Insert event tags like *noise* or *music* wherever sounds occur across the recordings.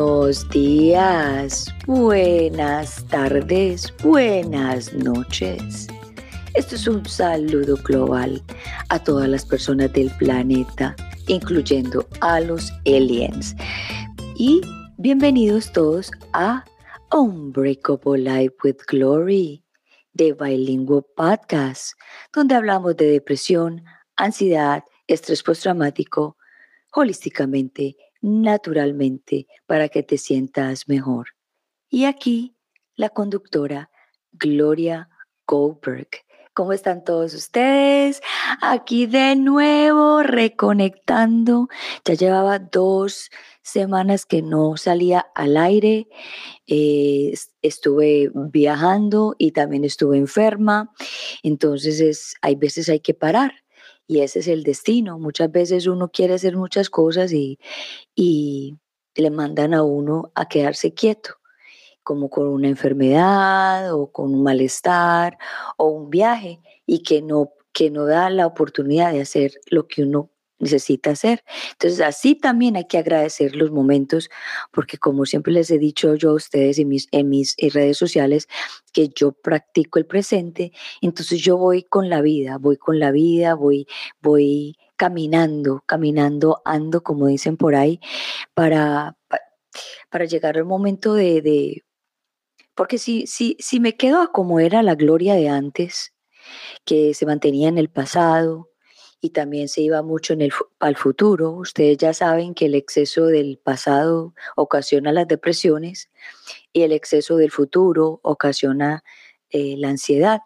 Buenos días, buenas tardes, buenas noches. Esto es un saludo global a todas las personas del planeta, incluyendo a los aliens. Y bienvenidos todos a Unbreakable Life with Glory de Bilingual Podcast, donde hablamos de depresión, ansiedad, estrés postraumático, holísticamente naturalmente para que te sientas mejor. Y aquí la conductora Gloria Goldberg. ¿Cómo están todos ustedes? Aquí de nuevo reconectando. Ya llevaba dos semanas que no salía al aire. Eh, estuve viajando y también estuve enferma. Entonces es, hay veces hay que parar y ese es el destino. Muchas veces uno quiere hacer muchas cosas y, y le mandan a uno a quedarse quieto, como con una enfermedad o con un malestar o un viaje y que no, que no da la oportunidad de hacer lo que uno necesita hacer. Entonces, así también hay que agradecer los momentos, porque como siempre les he dicho yo a ustedes en mis, en mis redes sociales, que yo practico el presente, entonces yo voy con la vida, voy con la vida, voy, voy caminando, caminando, ando, como dicen por ahí, para, para llegar al momento de, de porque si, si, si me quedo a como era la gloria de antes, que se mantenía en el pasado, y también se iba mucho en el, al futuro. Ustedes ya saben que el exceso del pasado ocasiona las depresiones y el exceso del futuro ocasiona eh, la ansiedad.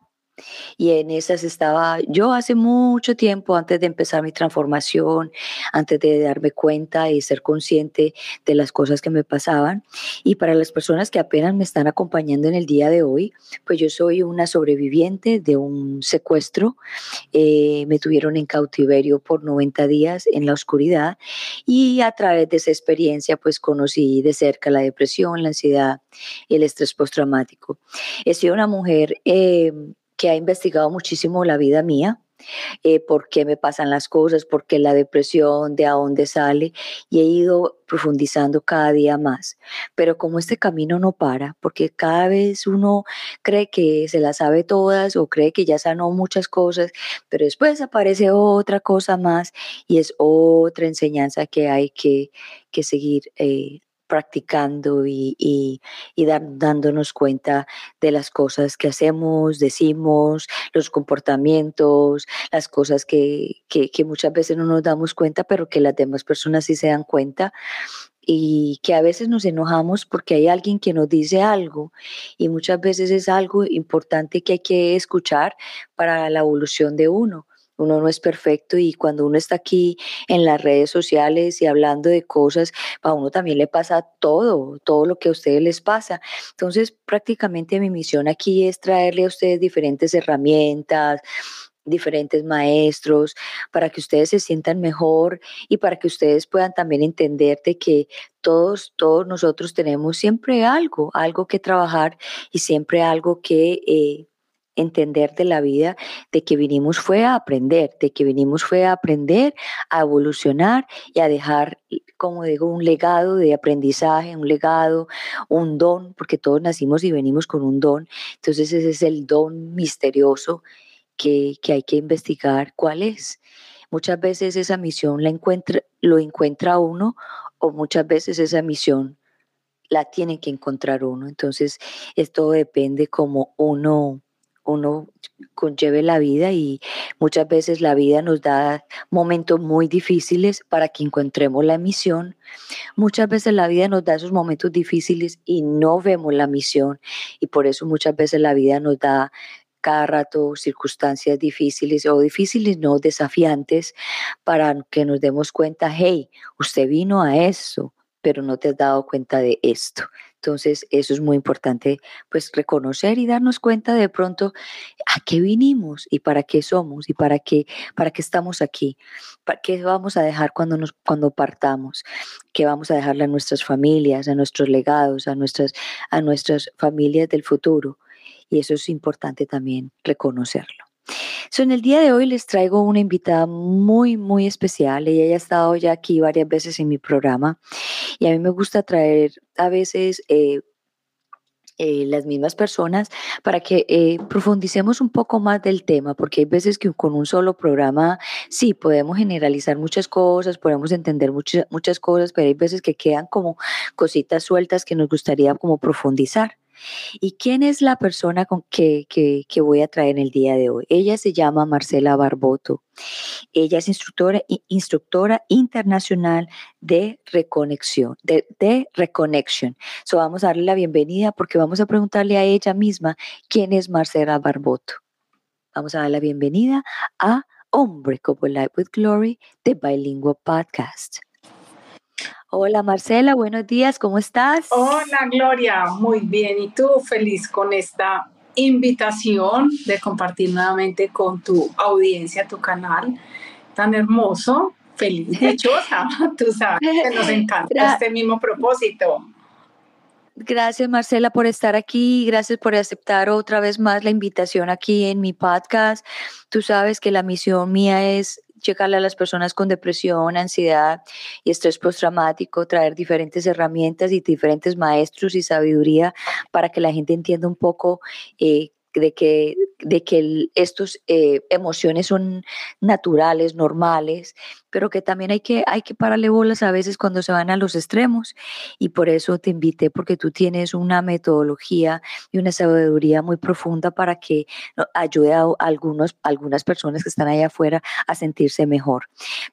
Y en esas estaba yo hace mucho tiempo, antes de empezar mi transformación, antes de darme cuenta y ser consciente de las cosas que me pasaban. Y para las personas que apenas me están acompañando en el día de hoy, pues yo soy una sobreviviente de un secuestro. Eh, me tuvieron en cautiverio por 90 días en la oscuridad y a través de esa experiencia pues conocí de cerca la depresión, la ansiedad el estrés postraumático. He sido una mujer... Eh, que ha investigado muchísimo la vida mía, eh, por qué me pasan las cosas, por qué la depresión, de a dónde sale, y he ido profundizando cada día más. Pero como este camino no para, porque cada vez uno cree que se las sabe todas o cree que ya sanó muchas cosas, pero después aparece otra cosa más y es otra enseñanza que hay que, que seguir eh, practicando y, dándonos cuenta de las cosas que hacemos, decimos, los comportamientos, las cosas que, que, muchas veces no nos damos cuenta, pero que las demás personas sí se dan cuenta y que a veces nos enojamos porque hay alguien que nos dice algo y muchas veces es algo importante que hay que escuchar para la evolución de uno uno no es perfecto y cuando uno está aquí en las redes sociales y hablando de cosas, a uno también le pasa todo, todo lo que a ustedes les pasa. Entonces, prácticamente mi misión aquí es traerle a ustedes diferentes herramientas, diferentes maestros, para que ustedes se sientan mejor y para que ustedes puedan también entender de que todos, todos nosotros tenemos siempre algo, algo que trabajar y siempre algo que... Eh, entender de la vida, de que vinimos fue a aprender, de que vinimos fue a aprender, a evolucionar y a dejar, como digo, un legado de aprendizaje, un legado, un don, porque todos nacimos y venimos con un don. Entonces ese es el don misterioso que, que hay que investigar cuál es. Muchas veces esa misión la encuentra, lo encuentra uno o muchas veces esa misión la tiene que encontrar uno. Entonces, esto depende como uno uno conlleve la vida y muchas veces la vida nos da momentos muy difíciles para que encontremos la misión. Muchas veces la vida nos da esos momentos difíciles y no vemos la misión y por eso muchas veces la vida nos da cada rato circunstancias difíciles o difíciles, no desafiantes, para que nos demos cuenta, hey, usted vino a eso, pero no te has dado cuenta de esto. Entonces, eso es muy importante, pues reconocer y darnos cuenta de pronto a qué vinimos y para qué somos y para qué, para qué estamos aquí, para qué vamos a dejar cuando, nos, cuando partamos, qué vamos a dejarle a nuestras familias, a nuestros legados, a nuestras, a nuestras familias del futuro. Y eso es importante también reconocerlo. En el día de hoy les traigo una invitada muy, muy especial. Ella ya ha estado ya aquí varias veces en mi programa y a mí me gusta traer a veces eh, eh, las mismas personas para que eh, profundicemos un poco más del tema, porque hay veces que con un solo programa sí podemos generalizar muchas cosas, podemos entender muchas, muchas cosas, pero hay veces que quedan como cositas sueltas que nos gustaría como profundizar. ¿Y quién es la persona con que, que, voy a traer el día de hoy? Ella se llama Marcela Barboto. Ella es instructora, instructora internacional de reconexión, de, Reconnection. So vamos a darle la bienvenida porque vamos a preguntarle a ella misma quién es Marcela Barboto. Vamos a dar la bienvenida a Hombre como Life with Glory de Bilingual Podcast. Hola Marcela, buenos días, ¿cómo estás? Hola Gloria, muy bien. ¿Y tú? Feliz con esta invitación de compartir nuevamente con tu audiencia, tu canal tan hermoso. Feliz, *laughs* dichosa, *laughs* tú sabes que nos encanta este mismo propósito. Gracias Marcela por estar aquí, gracias por aceptar otra vez más la invitación aquí en mi podcast. Tú sabes que la misión mía es checarle a las personas con depresión, ansiedad y estrés postraumático, traer diferentes herramientas y diferentes maestros y sabiduría para que la gente entienda un poco eh, de que, de que estos eh, emociones son naturales, normales, pero que también hay que, hay que pararle bolas a veces cuando se van a los extremos. Y por eso te invité, porque tú tienes una metodología y una sabiduría muy profunda para que ayude a algunos, algunas personas que están allá afuera a sentirse mejor.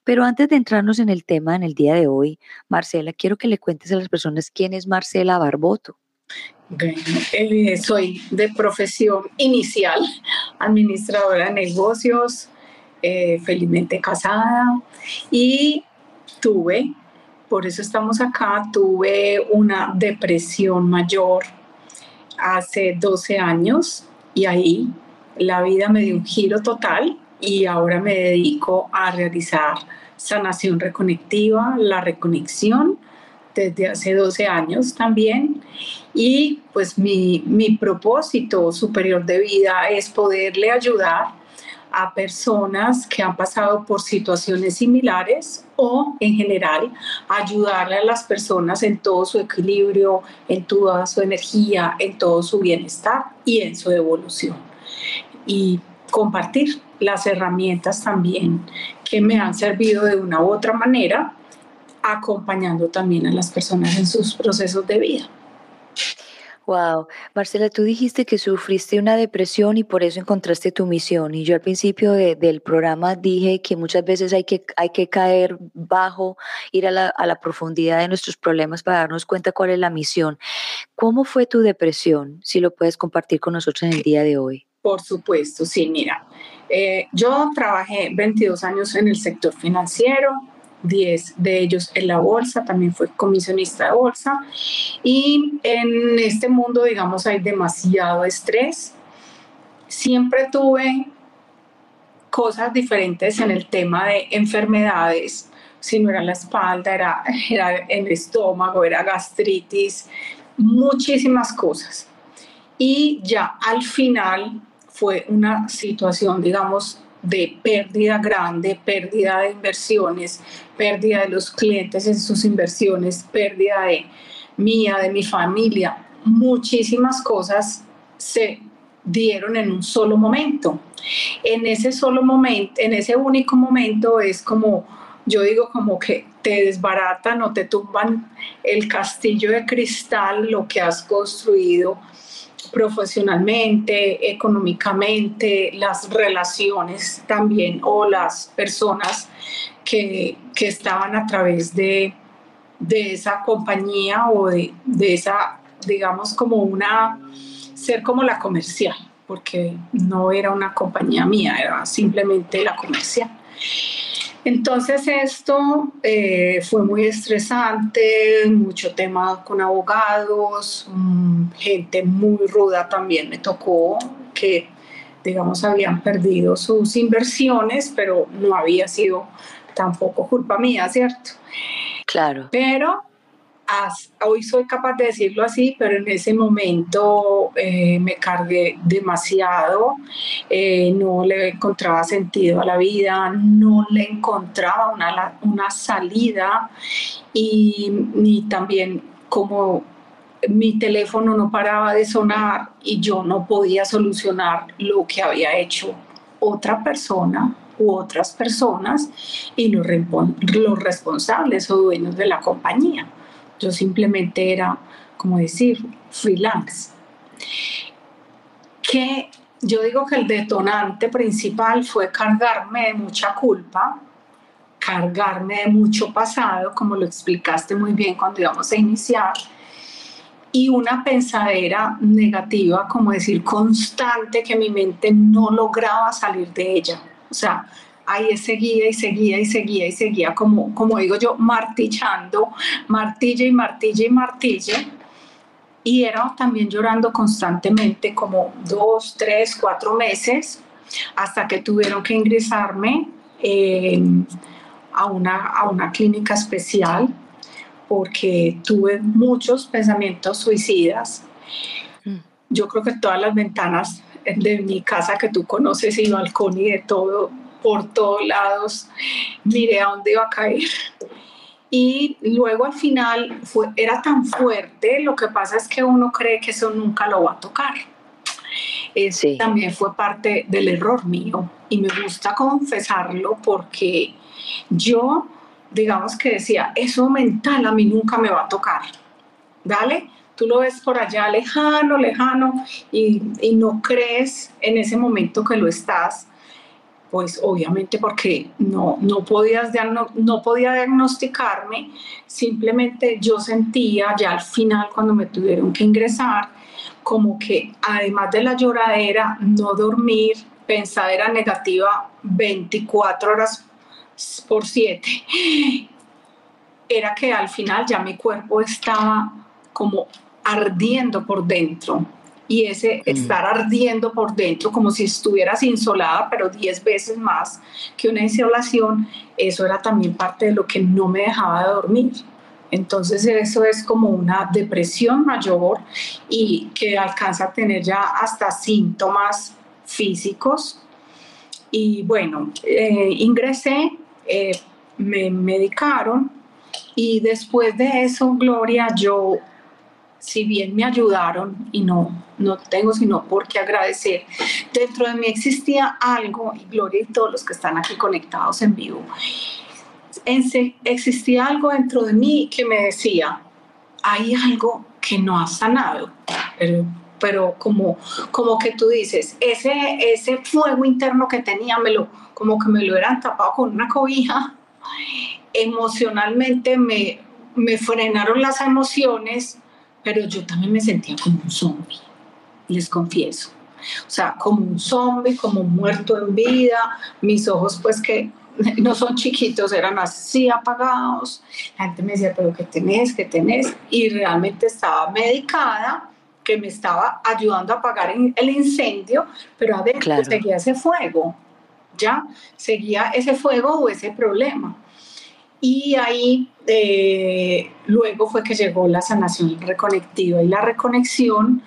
Pero antes de entrarnos en el tema en el día de hoy, Marcela, quiero que le cuentes a las personas quién es Marcela Barboto. Eh, soy de profesión inicial, administradora de negocios, eh, felizmente casada y tuve, por eso estamos acá, tuve una depresión mayor hace 12 años y ahí la vida me dio un giro total y ahora me dedico a realizar sanación reconectiva, la reconexión desde hace 12 años también y pues mi, mi propósito superior de vida es poderle ayudar a personas que han pasado por situaciones similares o en general ayudarle a las personas en todo su equilibrio, en toda su energía, en todo su bienestar y en su evolución. Y compartir las herramientas también que me han servido de una u otra manera acompañando también a las personas en sus procesos de vida. Wow, Marcela, tú dijiste que sufriste una depresión y por eso encontraste tu misión. Y yo al principio del programa dije que muchas veces hay que, hay que caer bajo, ir a la, a la profundidad de nuestros problemas para darnos cuenta cuál es la misión. ¿Cómo fue tu depresión? Si lo puedes compartir con nosotros en el día de hoy. Por supuesto, sí, mira, eh, yo trabajé 22 años en el sector financiero, 10 de ellos en la bolsa, también fue comisionista de bolsa. Y en este mundo, digamos, hay demasiado estrés. Siempre tuve cosas diferentes en el tema de enfermedades. Si no era la espalda, era, era el estómago, era gastritis, muchísimas cosas. Y ya al final fue una situación, digamos, de pérdida grande, pérdida de inversiones, pérdida de los clientes en sus inversiones, pérdida de mía, de mi familia. Muchísimas cosas se dieron en un solo momento. En ese solo momento, en ese único momento es como, yo digo como que te desbaratan o te tumban el castillo de cristal, lo que has construido profesionalmente, económicamente, las relaciones también o las personas que, estaban a través de, esa compañía o de, de, esa, digamos, como una, ser como la comercial, porque no era una compañía mía, era simplemente la comercial. Entonces esto eh, fue muy estresante, mucho tema con abogados, mm, gente muy ruda también me tocó, que digamos habían perdido sus inversiones, pero no había sido tampoco culpa mía, ¿cierto? Claro. Pero hoy soy capaz de decirlo así, pero en ese momento eh, me cargué demasiado, eh, no le encontraba sentido a la vida, no le encontraba una, una salida y ni también como mi teléfono no paraba de sonar y yo no podía solucionar lo que había hecho otra persona u otras personas y los responsables o dueños de la compañía. Yo simplemente era, como decir, freelance. Que yo digo que el detonante principal fue cargarme de mucha culpa, cargarme de mucho pasado, como lo explicaste muy bien cuando íbamos a iniciar, y una pensadera negativa, como decir, constante, que mi mente no lograba salir de ella. O sea, ahí seguía y seguía y seguía y seguía, como, como digo yo, martillando, martilla y martilla y martilla. Y era también llorando constantemente, como dos, tres, cuatro meses, hasta que tuvieron que ingresarme a, una, a una clínica especial porque tuve muchos pensamientos suicidas. Mm. Yo creo que todas las ventanas de mi casa que tú conoces y balcón y de todo por todos lados, miré a dónde iba a caer. Y luego al final fue, era tan fuerte, lo que pasa es que uno cree que eso nunca lo va a tocar. Ese también fue parte del error mío y me gusta confesarlo porque yo, digamos que decía, eso mental a mí nunca me va a tocar. Dale, tú lo ves por allá lejano, lejano y, y no crees en ese momento que lo estás pues obviamente porque no, no, no podía diagnosticarme, simplemente yo sentía ya al final cuando me tuvieron que ingresar, como que además de la lloradera, no dormir, pensadera negativa 24 horas por 7, era que al final ya mi cuerpo estaba como ardiendo por dentro y ese mm. estar ardiendo por dentro como si estuvieras insolada, pero 10 veces más que una insolación, eso era también parte de lo que no me dejaba de dormir. Entonces eso es como una depresión mayor y que alcanza a tener ya hasta síntomas físicos. Y bueno, eh, ingresé, eh, me medicaron y después de eso, Gloria, yo si bien me ayudaron y no, no tengo sino por qué agradecer, dentro de mí existía algo, y Gloria y todos los que están aquí conectados en vivo, existía algo dentro de mí que me decía, hay algo que no ha sanado, pero, pero como, como que tú dices, ese, ese fuego interno que tenía, me lo, como que me lo hubieran tapado con una cobija, emocionalmente me, me frenaron las emociones pero yo también me sentía como un zombie, les confieso. O sea, como un zombie, como muerto en vida, mis ojos pues que *laughs* no son chiquitos, eran así apagados. La gente me decía, pero ¿qué tenés? ¿Qué tenés? Y realmente estaba medicada, que me estaba ayudando a apagar el incendio, pero adentro seguía ese fuego, ¿ya? Seguía ese fuego o ese problema. Y ahí eh, luego fue que llegó la sanación reconectiva y la reconexión,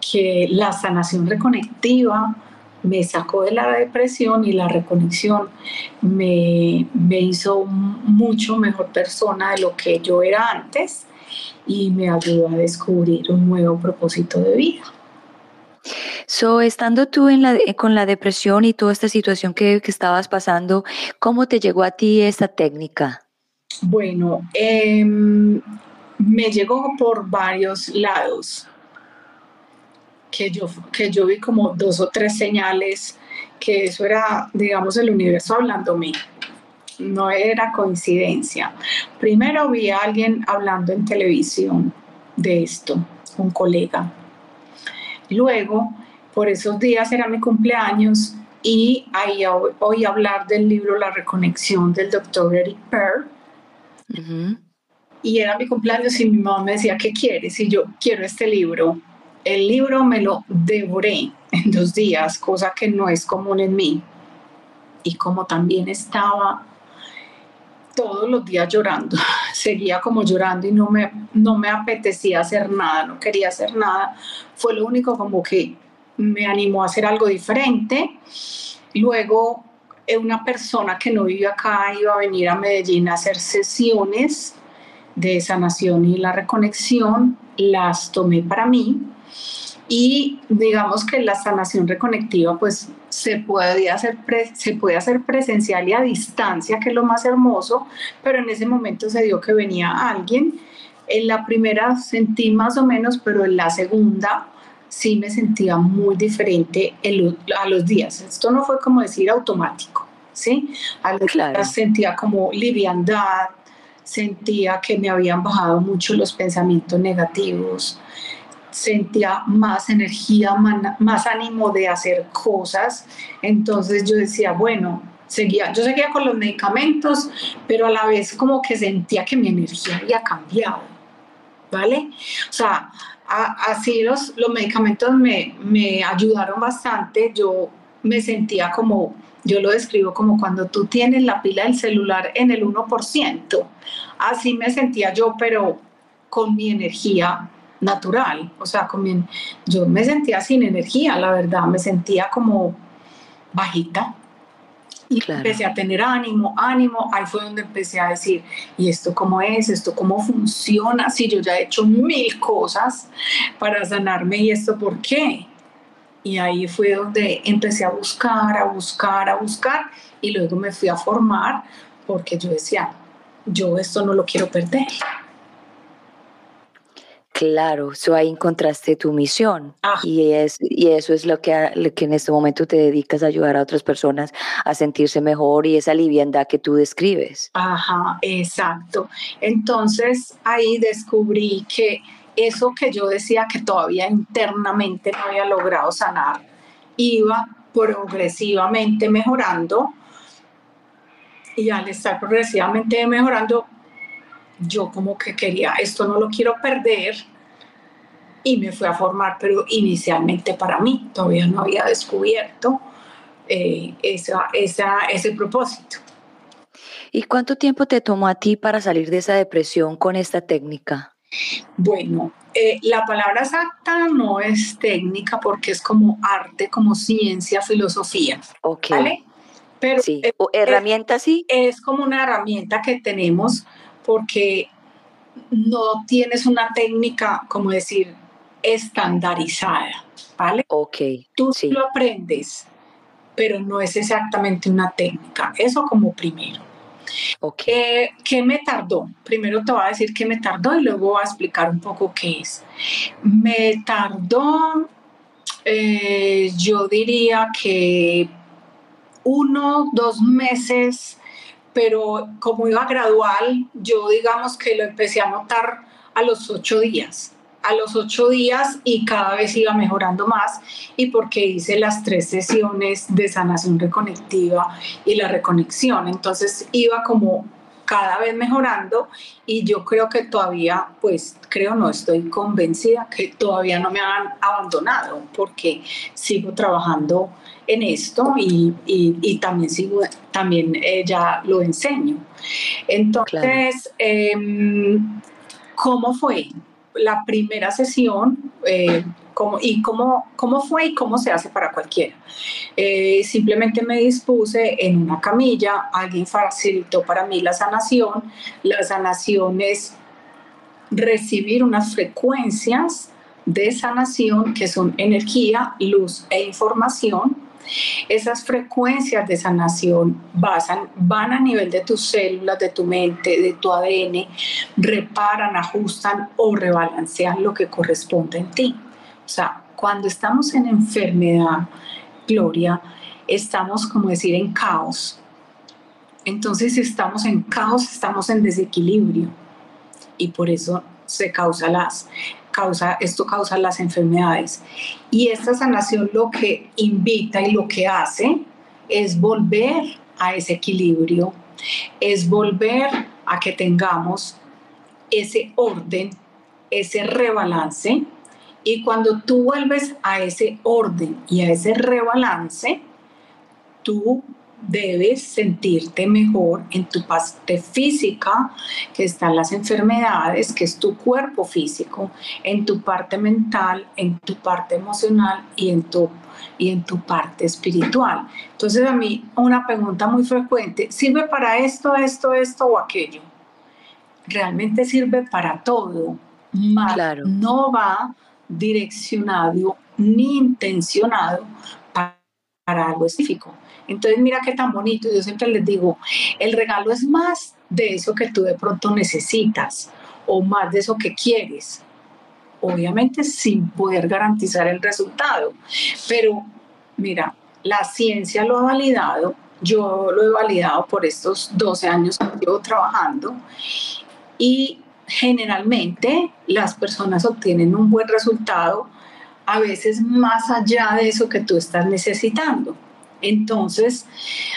que la sanación reconectiva me sacó de la depresión y la reconexión me, me hizo mucho mejor persona de lo que yo era antes y me ayudó a descubrir un nuevo propósito de vida. So, estando tú en la, con la depresión y toda esta situación que, que estabas pasando, ¿cómo te llegó a ti esta técnica? Bueno, em, me llegó por varios lados, que yo, que yo vi como dos o tres señales que eso era, digamos, el universo hablándome. No era coincidencia. Primero vi a alguien hablando en televisión de esto, un colega. Luego, por esos días era mi cumpleaños y ahí oí hablar del libro La Reconexión del doctor Eric Pearl y era mi cumpleaños y mi mamá me decía, ¿qué quieres? Y yo, quiero este libro. El libro me lo devoré en dos días, cosa que no es común en mí. Y como también estaba todos los días llorando, *laughs* seguía como llorando y no me, no me apetecía hacer nada, no quería hacer nada. Fue lo único como que me animó a hacer algo diferente. Luego, una persona que no vive acá iba a venir a Medellín a hacer sesiones de sanación y la reconexión, las tomé para mí y digamos que la sanación reconectiva pues se puede hacer, se puede hacer presencial y a distancia, que es lo más hermoso, pero en ese momento se dio que venía alguien. En la primera sentí más o menos, pero en la segunda sí me sentía muy diferente a los días. Esto no fue como decir automático, ¿sí? A los días sentía como liviandad, sentía que me habían bajado mucho los pensamientos negativos, sentía más energía, más ánimo de hacer cosas. Entonces yo decía, bueno, seguía, yo seguía con los medicamentos, pero a la vez como que sentía que mi energía había cambiado, ¿vale? O sea, así los, los medicamentos me, me ayudaron bastante, yo me sentía como, yo lo describo como cuando tú tienes la pila del celular en el 1%, así me sentía yo, pero con mi energía natural, o sea, yo me sentía sin energía, la verdad, me sentía como bajita. Y empecé a tener ánimo, ánimo, ahí fue donde empecé a decir, ¿y esto cómo es? ¿Esto cómo funciona? Si yo ya he hecho mil cosas para sanarme, ¿y esto por qué? Y ahí fue donde empecé a buscar, a buscar, a buscar, y luego me fui a formar porque yo decía, yo esto no lo quiero perder. Claro, so ahí encontraste tu misión ah. y, es, y eso es lo que, lo que en este momento te dedicas a ayudar a otras personas a sentirse mejor y esa liviandad que tú describes. Ajá, exacto. Entonces ahí descubrí que eso que yo decía que todavía internamente no había logrado sanar, iba progresivamente mejorando y al estar progresivamente mejorando yo como que quería, esto no lo quiero perder y me fui a formar, pero inicialmente para mí todavía no había descubierto eh, esa, ese propósito. ¿Y cuánto tiempo te tomó a ti para salir de esa depresión con esta técnica? Bueno, eh, la palabra exacta no es técnica porque es como arte, como ciencia, filosofía. Ok. Pero sí. ¿O herramienta sí? Es como una herramienta que tenemos porque no tienes una técnica, como decir, estandarizada, ¿vale? Ok. Tú sí. lo aprendes, pero no es exactamente una técnica. Eso como primero. ¿Qué, me tardó? Primero te voy a decir qué me tardó y luego voy a explicar un poco qué es. Me tardó, eh, yo diría que uno, dos meses pero como iba gradual, yo digamos que lo empecé a notar a los ocho días, a los ocho días y cada vez iba mejorando más y porque hice las tres sesiones de sanación reconectiva y la reconexión, entonces iba como cada vez mejorando y yo creo que todavía, pues creo, no estoy convencida que todavía no me han abandonado porque sigo trabajando en esto y, y, también sigo, también eh, ya lo enseño. Entonces, em, ¿cómo fue? La primera sesión, eh, y cómo, cómo fue y cómo se hace para cualquiera. Eh, simplemente me dispuse en una camilla, alguien facilitó para mí la sanación. La sanación es recibir unas frecuencias de sanación que son energía, luz e información. Esas frecuencias de sanación basan, van a nivel de tus células, de tu mente, de tu ADN, reparan, ajustan o rebalancean lo que corresponde en ti. O sea, cuando estamos en enfermedad, Gloria, estamos, como decir, en caos. Entonces, si estamos en caos, estamos en desequilibrio. Y por eso se causa las, esto causa las enfermedades. Y esta sanación lo que invita y lo que hace es volver a ese equilibrio, es volver a que tengamos ese orden, ese rebalance y cuando tú vuelves a ese orden y a ese rebalance, tú debes sentirte mejor en tu parte física, que están las enfermedades, que es tu cuerpo físico, en tu parte mental, en tu parte emocional y en tu, y en tu parte espiritual. Entonces a mí una pregunta muy frecuente, ¿sirve para esto, esto, esto o aquello? Realmente sirve para todo, claro. no va direccionado ni intencionado para algo específico. Entonces, mira qué tan bonito. Yo siempre les digo, el regalo es más de eso que tú de pronto necesitas o más de eso que quieres. Obviamente sin poder garantizar el resultado. Pero mira, la ciencia lo ha validado. Yo lo he validado por estos 12 años que llevo trabajando. Y generalmente las personas obtienen un buen resultado a veces más allá de eso que tú estás necesitando. Entonces,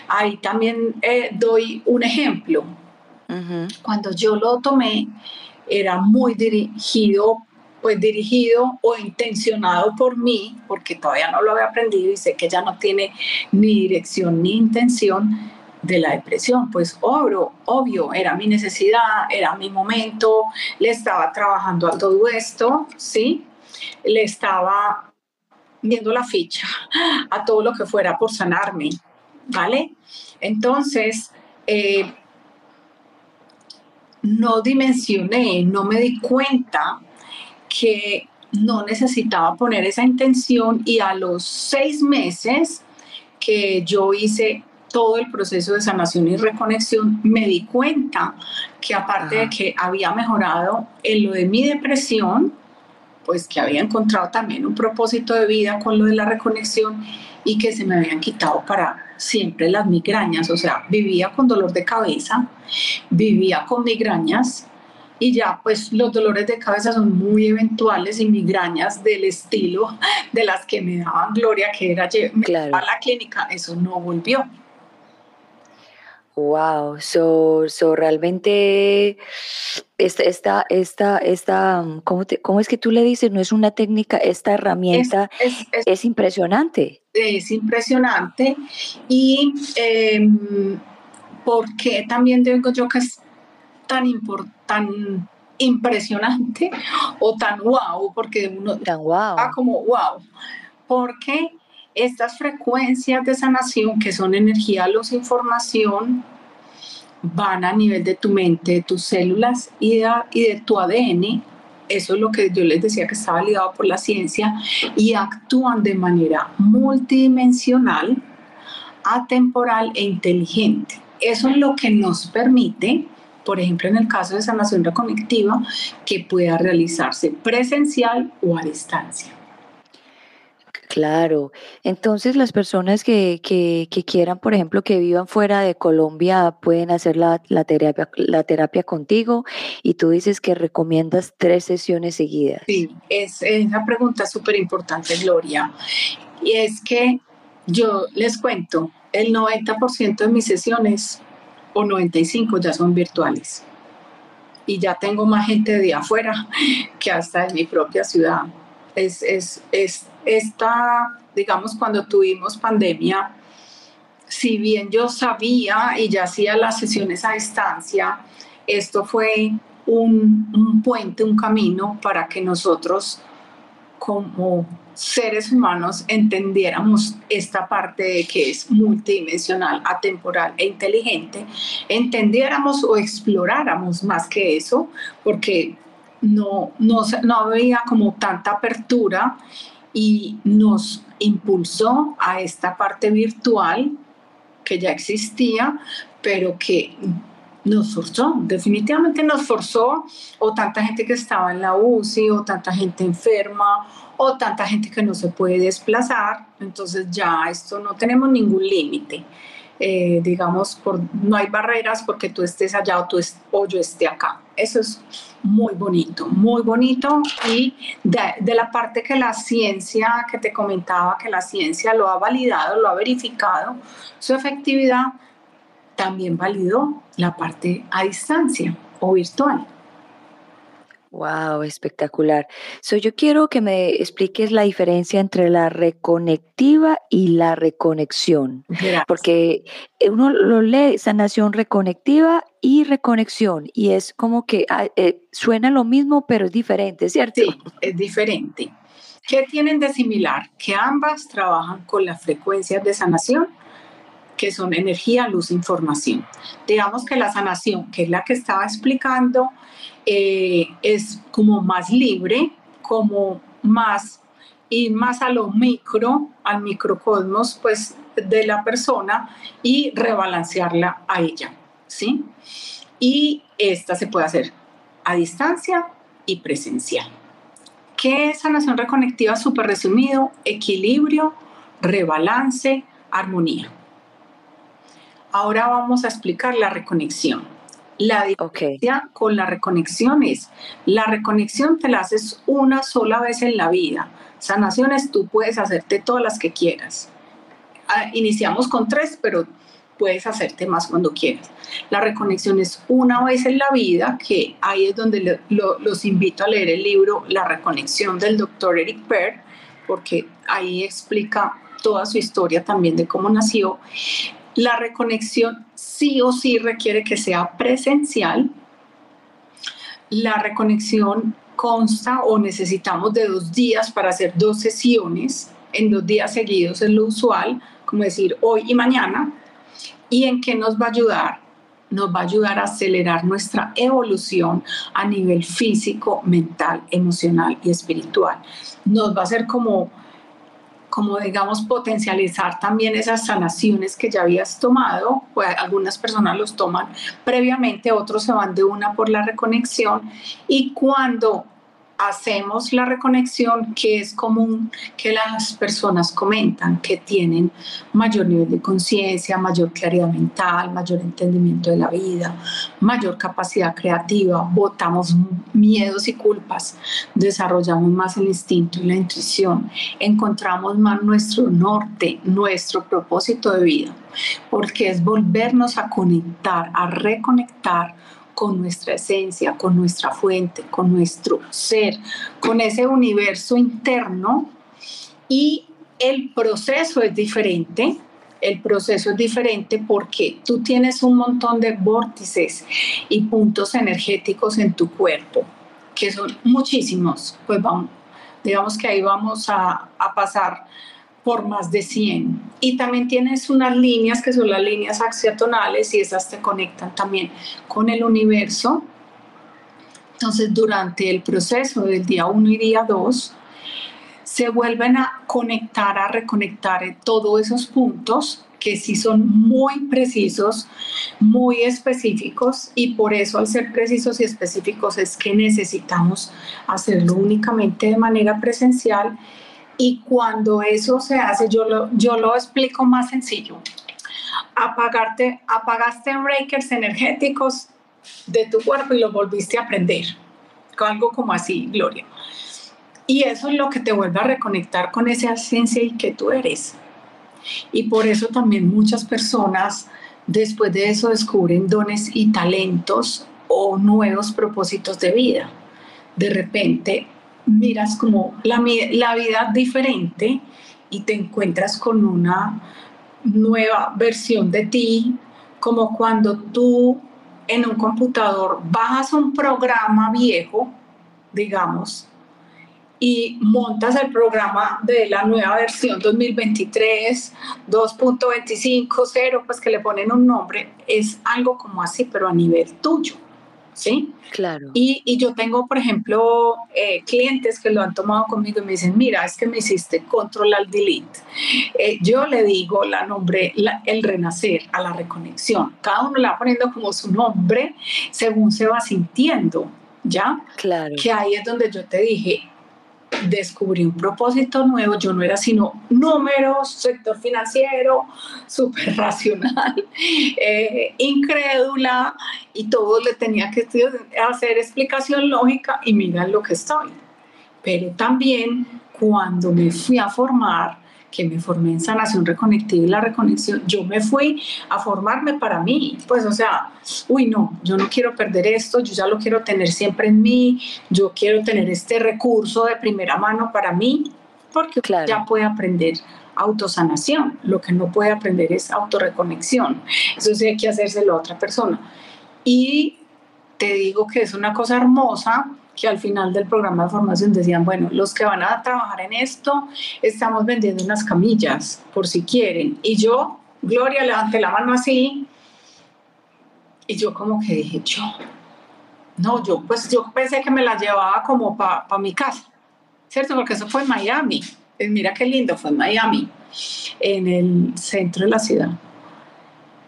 ahí también eh, doy un ejemplo. Cuando yo lo tomé, era muy dirigido, pues dirigido o intencionado por mí, porque todavía no lo había aprendido y sé que ya no tiene ni dirección ni intención de la depresión. Pues obvio, obvio, era mi necesidad, era mi momento, le estaba trabajando a todo esto, ¿sí? Le estaba viendo la ficha a todo lo que fuera por sanarme, ¿vale? Entonces, eh, no dimensioné, no me di cuenta que no necesitaba poner esa intención y a los seis meses que yo hice todo el proceso de sanación y reconexión, me di cuenta que aparte de que había mejorado en lo de mi depresión, pues que había encontrado también un propósito de vida con lo de la reconexión y que se me habían quitado para siempre las migrañas, o sea, vivía con dolor de cabeza, vivía con migrañas y ya pues los dolores de cabeza son muy eventuales y migrañas del estilo de las que me daban gloria, que era claro. a la clínica, eso no volvió. Wow, so, so realmente esta, esta, esta, esta ¿cómo, ¿cómo, es que tú le dices? No es una técnica, esta herramienta es, impresionante. Es impresionante y eh, ¿por qué también digo yo que es tan, tan impresionante o tan wow? Porque uno tan wow. va como wow, porque estas frecuencias de sanación, que son energía, luz, información, van a nivel de tu mente, de tus células y de, tu ADN. Eso es lo que yo les decía que estaba ligado por la ciencia y actúan de manera multidimensional, atemporal e inteligente. Eso es lo que nos permite, por ejemplo, en el caso de sanación reconectiva, que pueda realizarse presencial o a distancia. Claro, entonces las personas que, que, quieran, por ejemplo, que vivan fuera de Colombia, pueden hacer la, terapia, la terapia contigo y tú dices que recomiendas tres sesiones seguidas. Sí, es, es una pregunta súper importante, Gloria. Y es que yo les cuento, el 90% de mis sesiones o 95 ya son virtuales. Y ya tengo más gente de afuera *laughs* que hasta en mi propia ciudad. Es, es, es esta, digamos, cuando tuvimos pandemia, si bien yo sabía y ya hacía las sesiones a distancia, esto fue un, puente, un camino para que nosotros como seres humanos entendiéramos esta parte de que es multidimensional, atemporal e inteligente, entendiéramos o exploráramos más que eso, porque no, no, no había como tanta apertura y nos impulsó a esta parte virtual que ya existía, pero que nos forzó, definitivamente nos forzó, o tanta gente que estaba en la UCI, o tanta gente enferma, o tanta gente que no se puede desplazar, entonces ya esto no tenemos ningún límite. Eh, digamos, por, no hay barreras porque tú estés allá o, tú o yo esté acá. Eso es muy bonito, muy bonito. Y de, la parte que la ciencia, que te comentaba, que la ciencia lo ha validado, lo ha verificado, su efectividad, también validó la parte a distancia o virtual. Wow, espectacular. So, yo quiero que me expliques la diferencia entre la reconectiva y la reconexión. Porque uno lo lee sanación reconectiva y reconexión y es como que ah, eh, suena lo mismo pero es diferente, ¿cierto? Sí, es diferente. ¿Qué tienen de similar? Que ambas trabajan con las frecuencias de sanación que son energía, luz, información. Digamos que la sanación, que es la que estaba explicando, eh, es como más libre, como más y más a lo micro, al microcosmos, pues de la persona y rebalancearla a ella, ¿sí? Y esta se puede hacer a distancia y presencial. ¿Qué es sanación reconectiva? Súper resumido, equilibrio, rebalance, armonía. Ahora vamos a explicar la reconexión. La diferencia con la reconexión es, la reconexión te la haces una sola vez en la vida. Sanaciones tú puedes hacerte todas las que quieras. Ah, iniciamos con tres, pero puedes hacerte más cuando quieras. La reconexión es una vez en la vida, que ahí es donde los invito a leer el libro La reconexión del doctor Eric Perr, porque ahí explica toda su historia también de cómo nació. La reconexión sí o sí requiere que sea presencial. La reconexión consta o necesitamos de dos días para hacer dos sesiones. En dos días seguidos es lo usual, como decir hoy y mañana. ¿Y en qué nos va a ayudar? Nos va a ayudar a acelerar nuestra evolución a nivel físico, mental, emocional y espiritual. Nos va a hacer como como digamos potencializar también esas sanaciones que ya habías tomado, pues algunas personas los toman previamente, otros se van de una por la reconexión y cuando hacemos la reconexión que es común que las personas comentan que tienen mayor nivel de conciencia, mayor claridad mental, mayor entendimiento de la vida, mayor capacidad creativa, botamos miedos y culpas, desarrollamos más el instinto y la intuición, encontramos más nuestro norte, nuestro propósito de vida, porque es volvernos a conectar, a reconectar con nuestra esencia, con nuestra fuente, con nuestro ser, con ese universo interno y el proceso es diferente. El proceso es diferente porque tú tienes un montón de vórtices y puntos energéticos en tu cuerpo, que son muchísimos. Pues vamos, digamos que ahí vamos a, a pasar por más de 100. Y también tienes unas líneas que son las líneas axiatonales y esas te conectan también con el universo. Entonces, durante el proceso del día 1 y día 2, se vuelven a conectar, a reconectar todos esos puntos que sí son muy precisos, muy específicos y por eso al ser precisos y específicos es que necesitamos hacerlo únicamente de manera presencial y cuando eso se hace, yo lo, yo lo explico más sencillo. Apagarte, apagaste breakers energéticos de tu cuerpo y los volviste a prender. Algo como así, Gloria. Y eso es lo que te vuelve a reconectar con esa esencia y que tú eres. Y por eso también muchas personas después de eso descubren dones y talentos o nuevos propósitos de vida. De repente miras como la, la vida diferente y te encuentras con una nueva versión de ti, como cuando tú en un computador bajas un programa viejo, digamos, y montas el programa de la nueva versión 2023, 2.25.0, pues que le ponen un nombre, es algo como así, pero a nivel tuyo. ¿Sí? Claro. Y, y yo tengo, por ejemplo, eh, clientes que lo han tomado conmigo y me dicen, mira, es que me hiciste control al delete. Eh, yo le digo la nombre, el renacer, a la reconexión. Cada uno le va poniendo como su nombre según se va sintiendo, ¿ya? Claro. Que ahí es donde yo te dije, descubrí un propósito nuevo, yo no era sino números, sector financiero, súper racional, *laughs* eh, incrédula y todo le tenía que hacer explicación lógica y mira lo que estoy. Pero también cuando me fui a formar, que me formé en sanación reconectiva y la reconexión, yo me fui a formarme para mí. Pues, o sea, uy, no, yo no quiero perder esto, yo ya lo quiero tener siempre en mí, yo quiero tener este recurso de primera mano para mí, porque ya puede aprender autosanación. Lo que no puede aprender es autorreconexión. Eso sí hay que hacérselo a otra persona. Y te digo que es una cosa hermosa que al final del programa de formación decían, bueno, los que van a trabajar en esto, estamos vendiendo unas camillas por si quieren. Y yo, Gloria, levanté la mano así y yo como que dije, yo, no, yo pues yo pensé que me la llevaba como para mi casa, ¿cierto? Porque eso fue en Miami. Mira qué lindo, fue en Miami, en el centro de la ciudad.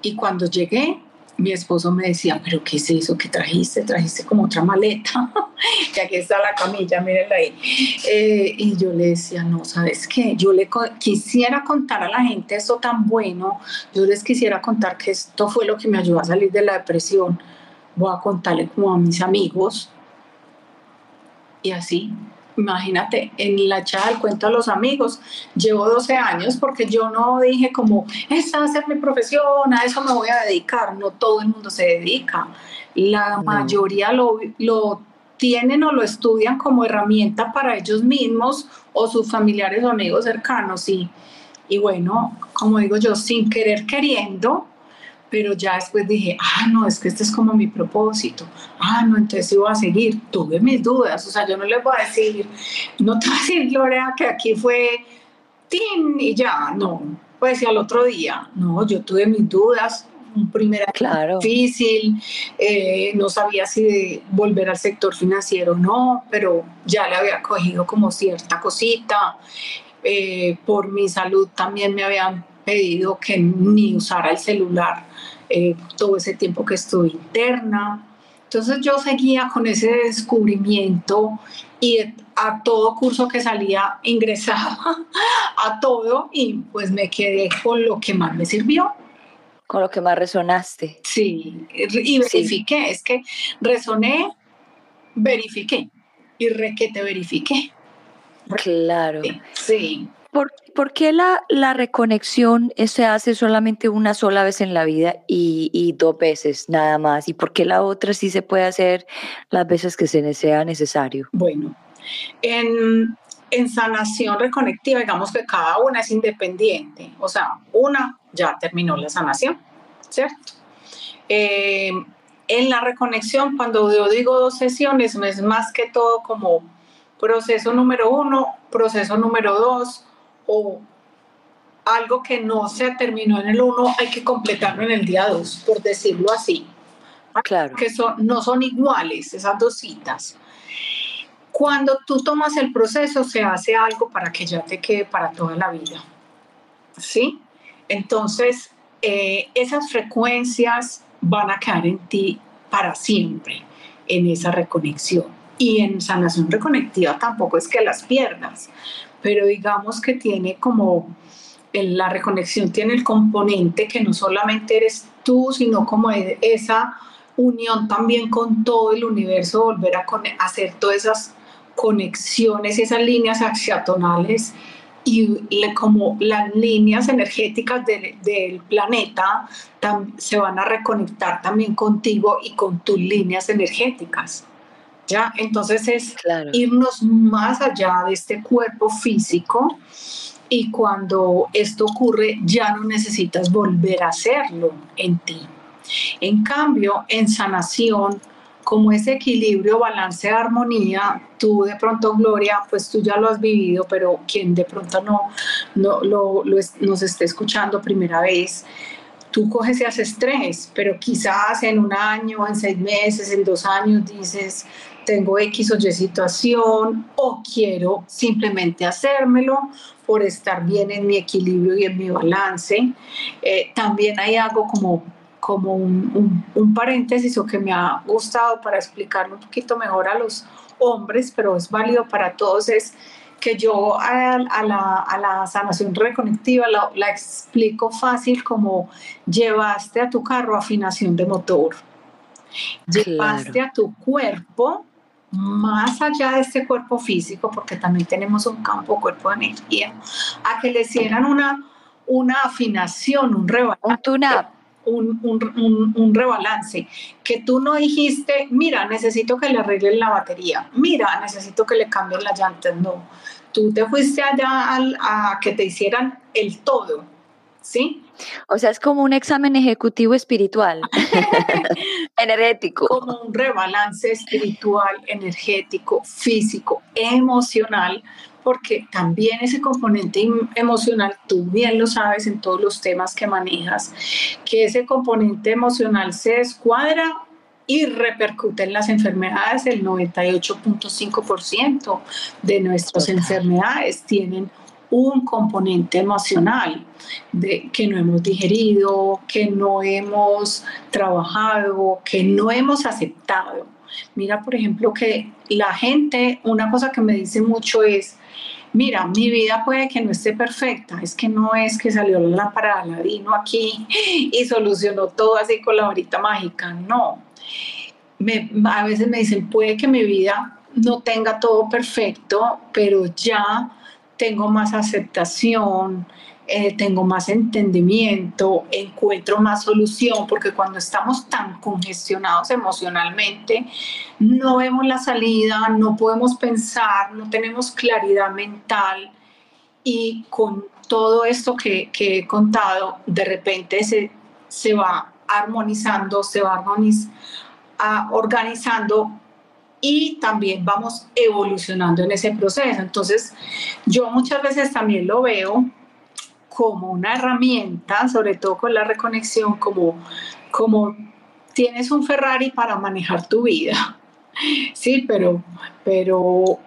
Y cuando llegué, mi esposo me decía, pero ¿qué es eso que trajiste? Trajiste como otra maleta. *laughs* y aquí está la camilla, mírenla ahí. Eh, y yo le decía, no, ¿sabes qué? Yo le quisiera contar a la gente esto tan bueno. Yo les quisiera contar que esto fue lo que me ayudó a salir de la depresión. Voy a contarle como a mis amigos. Y así imagínate, en la echada del cuento a los amigos, llevo 12 años porque yo no dije como, esta va a ser mi profesión, a eso me voy a dedicar, no todo el mundo se dedica, la mayoría lo, lo tienen o lo estudian como herramienta para ellos mismos o sus familiares o amigos cercanos y, y bueno, como digo yo, sin querer queriendo, pero ya después dije, ah, no, es que este es como mi propósito, ah, no, entonces iba a seguir, tuve mis dudas, o sea, yo no les voy a decir, no te voy a decir, Gloria, que aquí fue tin y ya, no, pues y al otro día, no, yo tuve mis dudas, un primer año claro. difícil, eh, no sabía si de volver al sector financiero o no, pero ya le había cogido como cierta cosita, eh, por mi salud también me habían pedido que ni usara el celular eh, todo ese tiempo que estuve interna. Entonces yo seguía con ese descubrimiento y a todo curso que salía *laughs* ingresaba a todo y pues me quedé con lo que más me sirvió. Con lo que más resonaste. Sí, y verifiqué, es que resoné, verifiqué y re que te verifiqué. Claro. Sí. ¿Por, qué la, la, reconexión se hace solamente una sola vez en la vida y, dos veces nada más? ¿Y por qué la otra sí se puede hacer las veces que se sea necesario? Bueno, en, en sanación reconectiva, digamos que cada una es independiente. O sea, una ya terminó la sanación, ¿cierto? Eh, en la reconexión, cuando yo digo dos sesiones, es más que todo como proceso número uno, proceso número dos, o algo que no se terminó en el 1 hay que completarlo en el día 2, por decirlo así. Claro. Que son, no son iguales esas dos citas. Cuando tú tomas el proceso, se hace algo para que ya te quede para toda la vida. ¿Sí? Entonces, eh, esas frecuencias van a quedar en ti para siempre, en esa reconexión. Y en sanación reconectiva tampoco es que las pierdas, pero digamos que tiene como la reconexión tiene el componente que no solamente eres tú, sino como esa unión también con todo el universo, volver a hacer todas esas conexiones esas líneas axiatonales y como las líneas energéticas del, planeta se van a reconectar también contigo y con tus líneas energéticas. ¿Ya? Entonces es irnos más allá de este cuerpo físico y cuando esto ocurre ya no necesitas volver a hacerlo en ti. En cambio, en sanación, como ese equilibrio, balance, armonía, tú de pronto, Gloria, pues tú ya lo has vivido, pero quien de pronto no, no lo, nos esté escuchando primera vez, tú coges ese estrés, pero quizás en un año, en seis meses, en dos años dices, tengo X o Y situación o quiero simplemente hacérmelo por estar bien en mi equilibrio y en mi balance. Eh, también hay algo como, como un, un, paréntesis o que me ha gustado para explicarlo un poquito mejor a los hombres, pero es válido para todos, es que yo a, la, a la, sanación reconectiva la, la explico fácil como llevaste a tu carro afinación de motor. Llevaste a tu cuerpo más allá de este cuerpo físico, porque también tenemos un campo cuerpo de energía, a que le hicieran una, una afinación, un rebalance. Un, un, un, rebalance, que tú no dijiste, mira, necesito que le arreglen la batería, mira, necesito que le cambien las llantas, no. Tú te fuiste allá a que te hicieran el todo, ¿sí? O sea, es como un examen ejecutivo espiritual, *laughs* energético. Como un rebalance espiritual, energético, físico, emocional, porque también ese componente emocional, tú bien lo sabes en todos los temas que manejas, que ese componente emocional se descuadra y repercute en las enfermedades. El 98.5% de nuestras enfermedades tienen un componente emocional de, que no hemos digerido, que no hemos trabajado, que no hemos aceptado. Mira, por ejemplo, que la gente, una cosa que me dice mucho es, mira, mi vida puede que no esté perfecta, es que no es que salió la lámpara de Aladino aquí y solucionó todo así con la varita mágica, no. A veces me dicen, puede que mi vida no tenga todo perfecto, pero ya tengo más aceptación, eh, tengo más entendimiento, encuentro más solución, porque cuando estamos tan congestionados emocionalmente, no vemos la salida, no podemos pensar, no tenemos claridad mental. Y con todo esto que, he contado, de repente se, se va armonizando, se va organizando y también vamos evolucionando en ese proceso. Entonces, yo muchas veces también lo veo como una herramienta, sobre todo con la reconexión, como, como tienes un Ferrari para manejar tu vida. Sí, pero, pero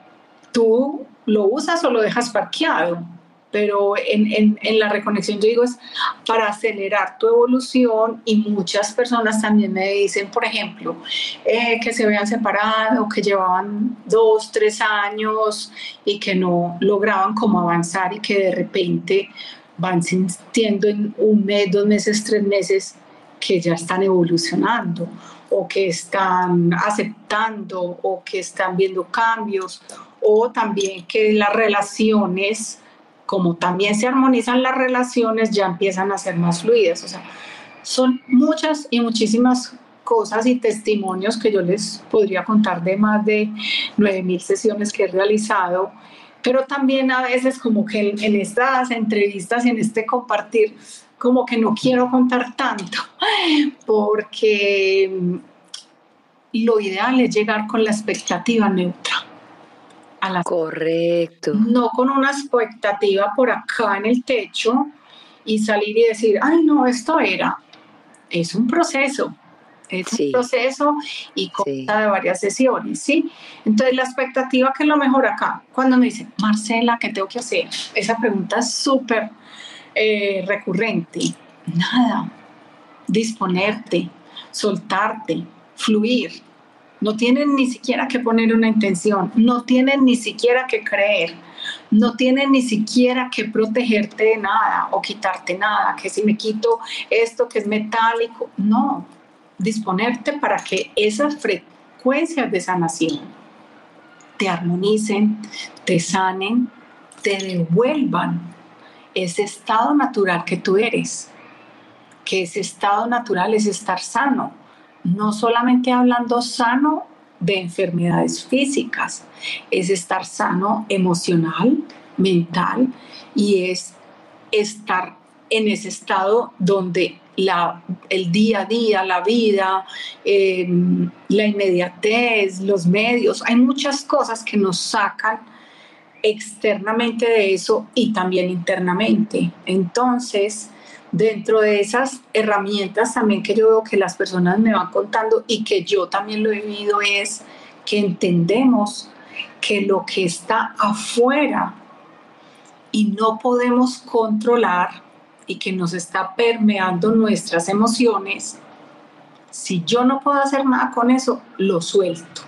tú lo usas o lo dejas parqueado pero en, la reconexión yo digo es para acelerar tu evolución y muchas personas también me dicen, por ejemplo, eh, que se habían separado, que llevaban dos, tres años y que no lograban como avanzar y que de repente van sintiendo en un mes, dos meses, tres meses que ya están evolucionando o que están aceptando o que están viendo cambios o también que las relaciones como también se armonizan las relaciones, ya empiezan a ser más fluidas. O sea, son muchas y muchísimas cosas y testimonios que yo les podría contar de más de 9.000 sesiones que he realizado, pero también a veces como que en, estas entrevistas y en este compartir, como que no quiero contar tanto, porque lo ideal es llegar con la expectativa neutra Correcto. No con una expectativa por acá en el techo y salir y decir, ay, no, esto era. Es un proceso. Es un proceso y consta de varias sesiones, ¿sí? Entonces, la expectativa que es lo mejor acá, cuando me dicen, Marcela, ¿qué tengo que hacer? Esa pregunta es súper eh, recurrente. Nada. Disponerte, soltarte, fluir, no tienen ni siquiera que poner una intención, no tienen ni siquiera que creer, no tienen ni siquiera que protegerte de nada o quitarte nada, que si me quito esto que es metálico, no, disponerte para que esas frecuencias de sanación te armonicen, te sanen, te devuelvan ese estado natural que tú eres, que ese estado natural es estar sano, no solamente hablando sano de enfermedades físicas, es estar sano emocional, mental y es estar en ese estado donde la, el día a día, la vida, em, la inmediatez, los medios, hay muchas cosas que nos sacan externamente de eso y también internamente. Entonces, dentro de esas herramientas también que yo veo que las personas me van contando y que yo también lo he vivido es que entendemos que lo que está afuera y no podemos controlar y que nos está permeando nuestras emociones, si yo no puedo hacer nada con eso, lo suelto.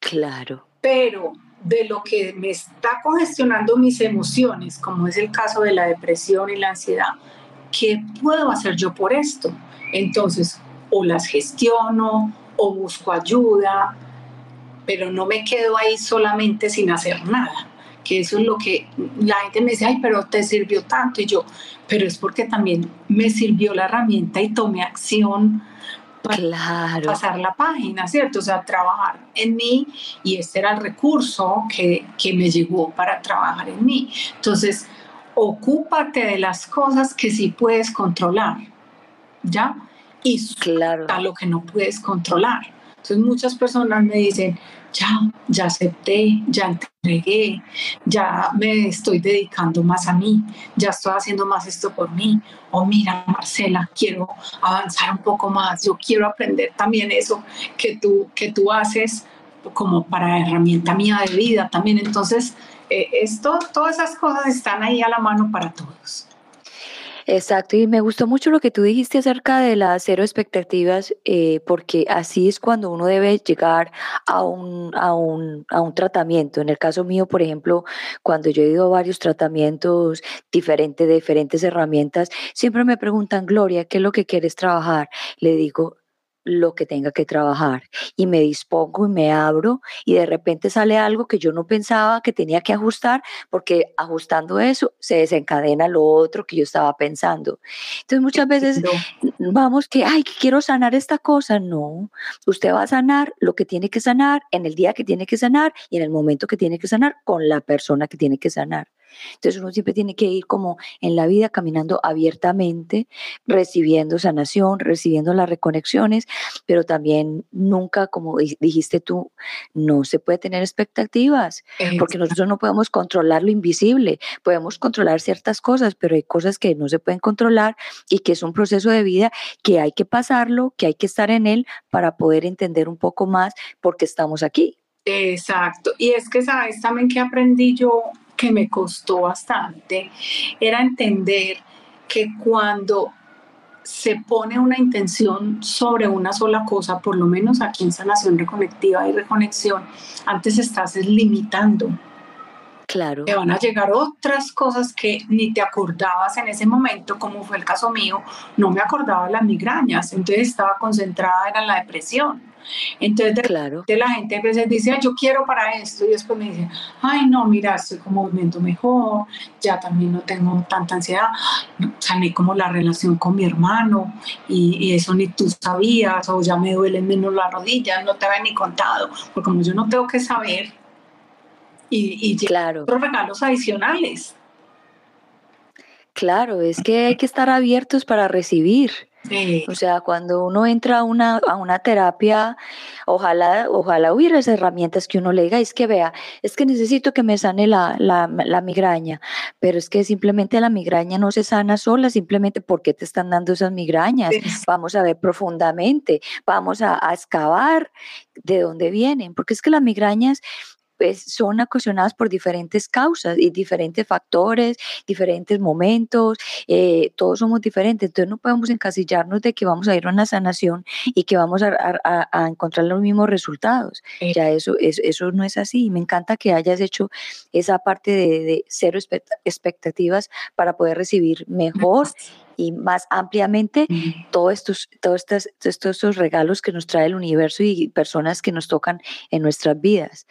Claro. Pero de lo que me está congestionando mis emociones, como es el caso de la depresión y la ansiedad, ¿qué puedo hacer yo por esto? Entonces, o las gestiono o busco ayuda, pero no me quedo ahí solamente sin hacer nada. que eso es lo que la gente me dice, ay, pero te sirvió tanto. Y yo, pero es porque también me sirvió la herramienta y tomé acción para pasar la página, ¿cierto? O sea, trabajar en mí y este era el recurso que, que me llegó para trabajar en mí. Entonces, ocúpate de las cosas que sí puedes controlar, ¿ya? Y claro. lo que no puedes controlar. Entonces muchas personas me dicen, ya, ya acepté, ya entregué, ya me estoy dedicando más a mí, ya estoy haciendo más esto por mí. O mira, Marcela, quiero avanzar un poco más, yo quiero aprender también eso que tú, que tú haces como para herramienta mía de vida también. Entonces, eh, esto, todas esas cosas están ahí a la mano para todos. Exacto, y me gustó mucho lo que tú dijiste acerca de las cero expectativas, eh, porque así es cuando uno debe llegar a un, a, un, a un tratamiento. En el caso mío, por ejemplo, cuando yo he ido a varios tratamientos diferentes, de diferentes herramientas, siempre me preguntan, Gloria, ¿qué es lo que quieres trabajar? Le digo, lo que tenga que trabajar y me dispongo y me abro y de repente sale algo que yo no pensaba que tenía que ajustar porque ajustando eso se desencadena lo otro que yo estaba pensando. Entonces muchas veces vamos que, ay, quiero sanar esta cosa. No, usted va a sanar lo que tiene que sanar en el día que tiene que sanar y en el momento que tiene que sanar con la persona que tiene que sanar. Entonces uno siempre tiene que ir como en la vida caminando abiertamente, recibiendo sanación, recibiendo las reconexiones, pero también nunca, como dijiste tú, no se puede tener expectativas, porque nosotros no podemos controlar lo invisible, podemos controlar ciertas cosas, pero hay cosas que no se pueden controlar y que es un proceso de vida que hay que pasarlo, que hay que estar en él para poder entender un poco más por qué estamos aquí. Exacto. Y es que, ¿sabes también que aprendí yo que me costó bastante era entender que cuando se pone una intención sobre una sola cosa, por lo menos aquí en sanación reconectiva y reconexión, antes estás limitando. Claro. Te van a llegar otras cosas que ni te acordabas en ese momento, como fue el caso mío, no me acordaba de las migrañas, entonces estaba concentrada en la depresión entonces, de, claro. la gente a veces dice, yo quiero para esto, y después me dice, ay, no, mira, estoy como momento mejor, ya también no tengo tanta ansiedad, sané como la relación con mi hermano, y, eso ni tú sabías, o ya me duelen menos las rodillas, no te había ni contado, porque como yo no tengo que saber, y, y claro. otros regalos adicionales. Claro, es que hay que estar abiertos para recibir. O sea, cuando uno entra a una, a una terapia, ojalá, ojalá hubiera esas herramientas que uno le diga, es que vea, es que necesito que me sane la, la, la, migraña, pero es que simplemente la migraña no se sana sola, simplemente porque te están dando esas migrañas. Vamos a ver profundamente, vamos a, a excavar de dónde vienen, porque es que las migrañas pues, son ocasionadas por diferentes causas y diferentes factores, diferentes momentos, eh, todos somos diferentes, entonces no podemos encasillarnos de que vamos a ir a una sanación y que vamos a, encontrar los mismos resultados. Eh. Ya eso, eso, no es así. Me encanta que hayas hecho esa parte de, cero expectativas para poder recibir mejor y más ampliamente todos estos, todos estos, estos, regalos que nos trae el universo y personas que nos tocan en nuestras vidas.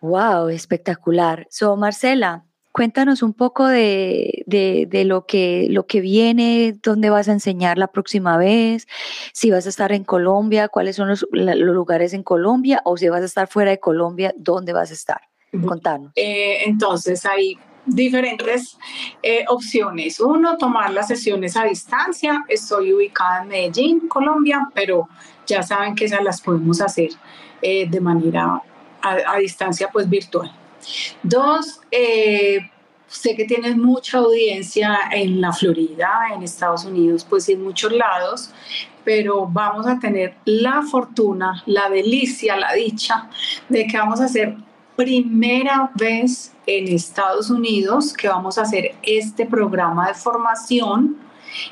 Wow, espectacular. So, Marcela, cuéntanos un poco de, de, lo, que, lo que viene, dónde vas a enseñar la próxima vez, si vas a estar en Colombia, cuáles son los, los lugares en Colombia o si vas a estar fuera de Colombia, dónde vas a estar. Contanos. Eh, entonces, ahí diferentes eh, opciones. Uno, tomar las sesiones a distancia. Estoy ubicada en Medellín, Colombia, pero ya saben que esas las podemos hacer eh, de manera a, distancia, pues virtual. Dos, eh, sé que tienes mucha audiencia en la Florida, en Estados Unidos, pues en muchos lados, pero vamos a tener la fortuna, la delicia, la dicha de que vamos a hacer primera vez en Estados Unidos que vamos a hacer este programa de formación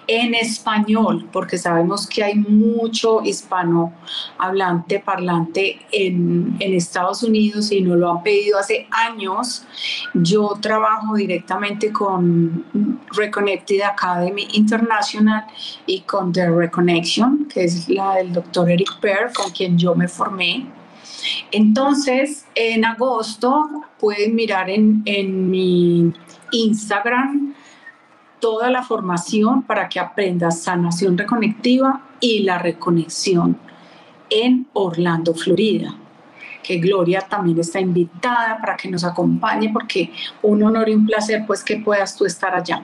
en español, porque sabemos que hay mucho hispano hablante, parlante en, en, Estados Unidos y nos lo han pedido hace años. Yo trabajo directamente con Reconnected Academy International y con The Reconnection, que es la del doctor Eric Pear, con quien yo me formé Entonces, en agosto pueden mirar en, en mi Instagram toda la formación para que aprendas sanación reconectiva y la reconexión en Orlando, Florida que Gloria también está invitada para que nos acompañe, porque un honor y un placer pues que puedas tú estar allá.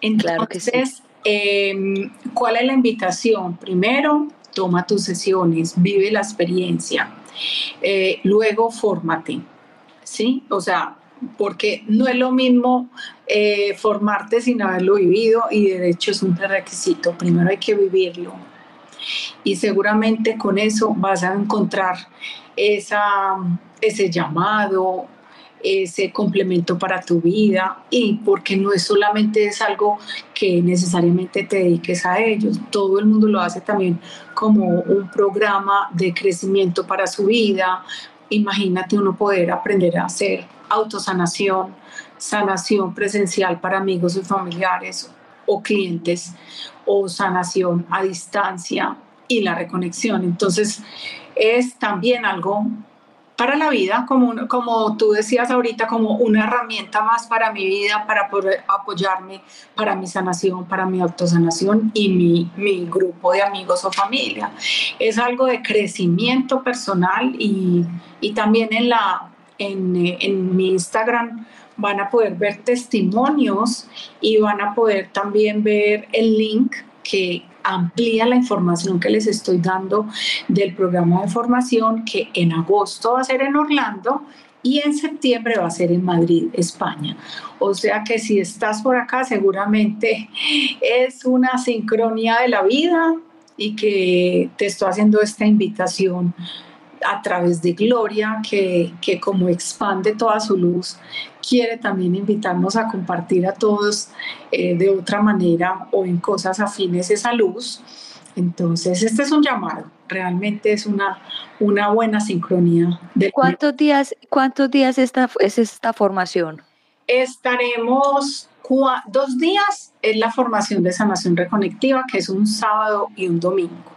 Entonces, em, ¿cuál es la invitación? Primero, toma tus sesiones, vive la experiencia, eh, luego fórmate, ¿sí? O sea, porque no es lo mismo eh, formarte sin haberlo vivido y de hecho es un requisito, primero hay que vivirlo. Y seguramente con eso vas a encontrar esa, ese llamado, ese complemento para tu vida y porque no es solamente es algo que necesariamente te dediques a ellos, todo el mundo lo hace también como un programa de crecimiento para su vida. Imagínate uno poder aprender a hacer autosanación, sanación presencial para amigos y familiares o clientes o sanación a distancia y la reconexión. Entonces, es también algo para la vida, como, como tú decías ahorita, como una herramienta más para mi vida, para poder apoyarme para mi sanación, para mi autosanación y mi, mi grupo de amigos o familia. Es algo de crecimiento personal y, y también en, la, en, en mi Instagram van a poder ver testimonios y van a poder también ver el link que, amplía la información que les estoy dando del programa de formación que en agosto va a ser en Orlando y en septiembre va a ser en Madrid, España. O sea que si estás por acá seguramente es una sincronía de la vida y que te estoy haciendo esta invitación a través de Gloria, que, que como expande toda su luz, quiere también invitarnos a compartir a todos eh, de otra manera o en cosas afines esa luz. Entonces, este es un llamado, realmente es una, una buena sincronía. De ¿Cuántos días, cuántos días esta, es esta formación? Estaremos dos días, es la formación de sanación reconectiva, que es un sábado y un domingo.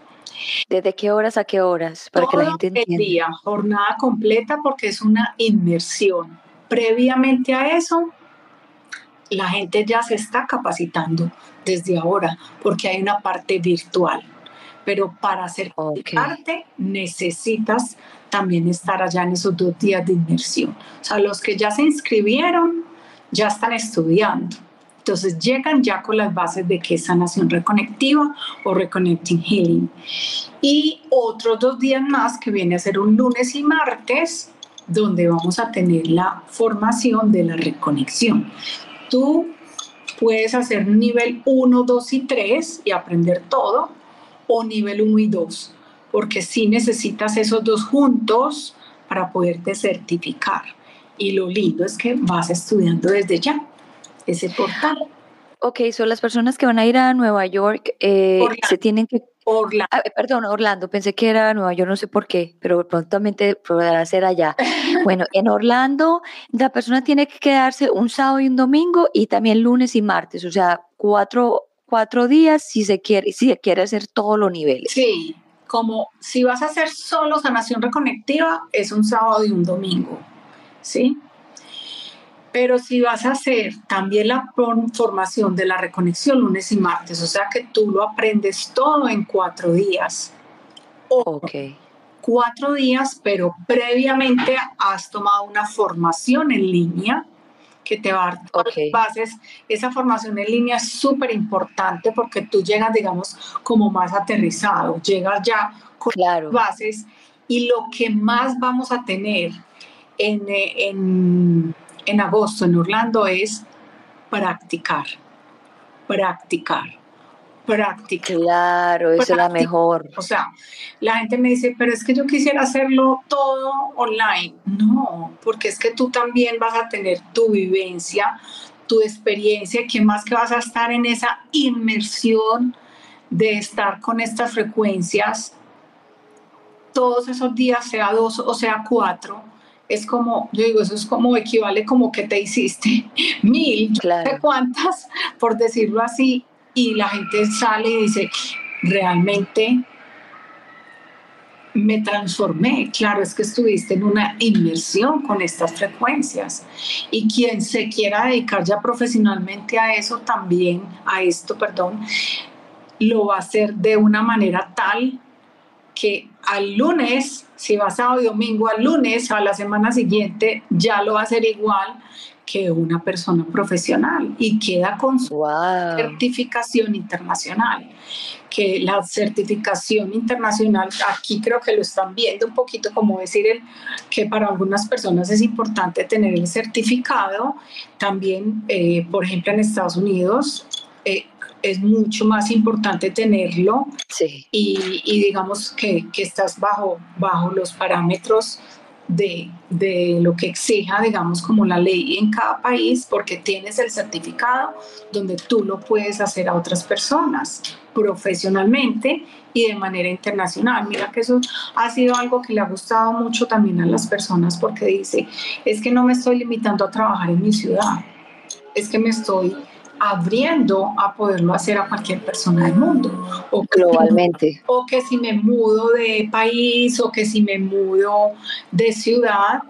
¿Desde qué horas a qué horas? Para que la gente entienda. El día, jornada completa, porque es una inmersión previamente a eso, la gente ya se está capacitando desde ahora porque hay una parte virtual. Pero para ser parte necesitas también estar allá en esos dos días de inmersión. O sea, los que ya se inscribieron ya están estudiando. Entonces llegan ya con las bases de qué es sanación reconectiva o reconnecting healing. Y otros dos días más que viene a ser un lunes y martes donde vamos a tener la formación de la reconexión. Tú puedes hacer nivel 1, 2 y 3 y aprender todo, o nivel 1 y 2, porque sí necesitas esos dos juntos para poderte certificar. Y lo lindo es que vas estudiando desde ya ese portal. Ok, son las personas que van a ir a Nueva York, eh, se tienen que Orlando. Ah, perdón, Orlando, pensé que era Nueva York, no sé por qué, pero prontamente podrá ser allá. *laughs* bueno, en Orlando la persona tiene que quedarse un sábado y un domingo y también lunes y martes, o sea, cuatro, cuatro días si se quiere, si se quiere hacer todos los niveles. Sí, como si vas a hacer solo sanación reconectiva, es un sábado y un domingo, ¿sí? Pero si vas a hacer también la formación de la reconexión lunes y martes, o sea que tú lo aprendes todo en cuatro días. ok. Cuatro días, pero previamente has tomado una formación en línea que te va a dar bases. Esa formación en línea es súper importante porque tú llegas, digamos, como más aterrizado, llegas ya con claro. bases y lo que más vamos a tener en, en en agosto en Orlando es practicar, practicar, practicar. Claro, esa es la mejor. O sea, la gente me dice, pero es que yo quisiera hacerlo todo online. No, porque es que tú también vas a tener tu vivencia, tu experiencia, que más que vas a estar en esa inmersión de estar con estas frecuencias todos esos días, sea dos o sea cuatro es como, yo digo, eso es como equivale como que te hiciste *laughs* mil, claro. no sé cuántas, por decirlo así, y la gente sale y dice, realmente me transformé. Claro, es que estuviste en una inmersión con estas frecuencias. Y quien se quiera dedicar ya profesionalmente a eso también, a esto, perdón, lo va a hacer de una manera tal que al lunes, si va sábado y domingo, al lunes, a la semana siguiente, ya lo va a hacer igual que una persona profesional y queda con su certificación internacional. Que la certificación internacional, aquí creo que lo están viendo un poquito como decir el, que para algunas personas es importante tener el certificado. También, eh, por ejemplo, en Estados Unidos, eh, es mucho más importante tenerlo sí. y, y, digamos que, que, estás bajo, bajo los parámetros de, de, lo que exija, digamos, como la ley en cada país, porque tienes el certificado donde tú lo puedes hacer a otras personas profesionalmente y de manera internacional. Mira que eso ha sido algo que le ha gustado mucho también a las personas porque dice, es que no me estoy limitando a trabajar en mi ciudad, es que me estoy abriendo a poderlo hacer a cualquier persona del mundo. O Globalmente. o que si me mudo de país o que si me mudo de ciudad.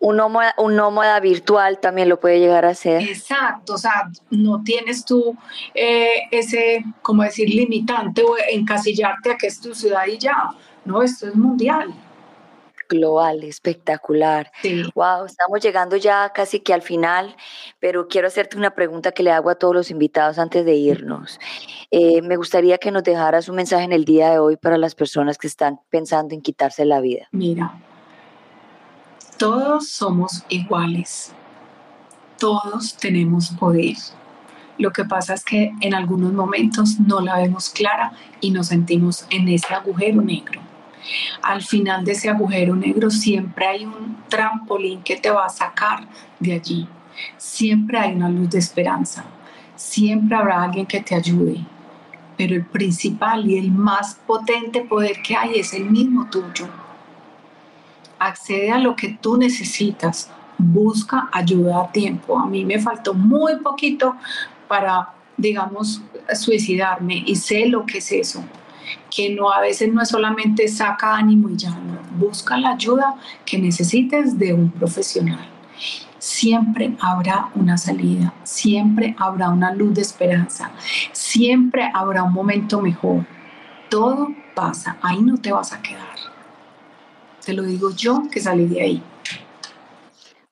Un nómada, un nómada virtual también lo puede llegar a ser. Exacto, o sea, no tienes tú eh, ese, como decir, limitante o encasillarte a que es tu ciudad y ya. No, esto es mundial global, espectacular. Wow, estamos llegando ya casi que al final, pero quiero hacerte una pregunta que le hago a todos los invitados antes de irnos. Eh, me gustaría que nos dejaras un mensaje en el día de hoy para las personas que están pensando en quitarse la vida. Mira, todos somos iguales, todos tenemos poder. Lo que pasa es que en algunos momentos no la vemos clara y nos sentimos en ese agujero negro al final de ese agujero negro siempre hay un trampolín que te va a sacar de allí. Siempre hay una luz de esperanza. Siempre habrá alguien que te ayude. Pero el principal y el más potente poder que hay es el mismo tuyo. Accede a lo que tú necesitas. Busca ayuda a tiempo. A mí me faltó muy poquito para, digamos, suicidarme y sé lo que es eso que no a veces no es solamente saca ánimo y ya, busca la ayuda que necesites de un profesional. Siempre habrá una salida, siempre habrá una luz de esperanza, siempre habrá un momento mejor. Todo pasa, ahí no te vas a quedar. Te lo digo yo que salí de ahí.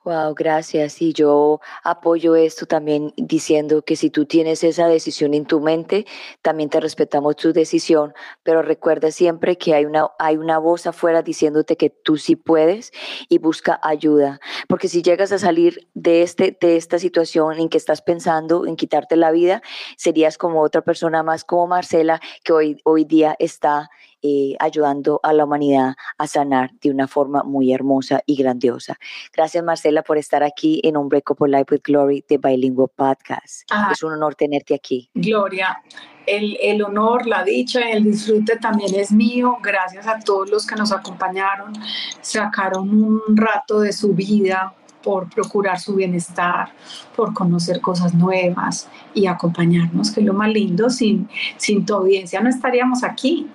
Wow, gracias. Y yo apoyo esto también diciendo que si tú tienes esa decisión en tu mente, también te respetamos tu decisión, pero recuerda siempre que hay una, hay una voz afuera diciéndote que tú sí puedes y busca ayuda. Porque si llegas a salir de, este, de esta situación en que estás pensando en quitarte la vida, serías como otra persona más como Marcela, que hoy, hoy día está eh, ayudando a la humanidad a sanar de una forma muy hermosa y grandiosa. Gracias Marcela por estar aquí en Un Break Life with Glory de Bilingual Podcast. Es un honor tenerte aquí. Gloria, el, el, honor, la dicha el disfrute también es mío. Gracias a todos los que nos acompañaron, sacaron un rato de su vida por procurar su bienestar, por conocer cosas nuevas y acompañarnos, que es lo más lindo. Sin, sin tu audiencia no estaríamos aquí.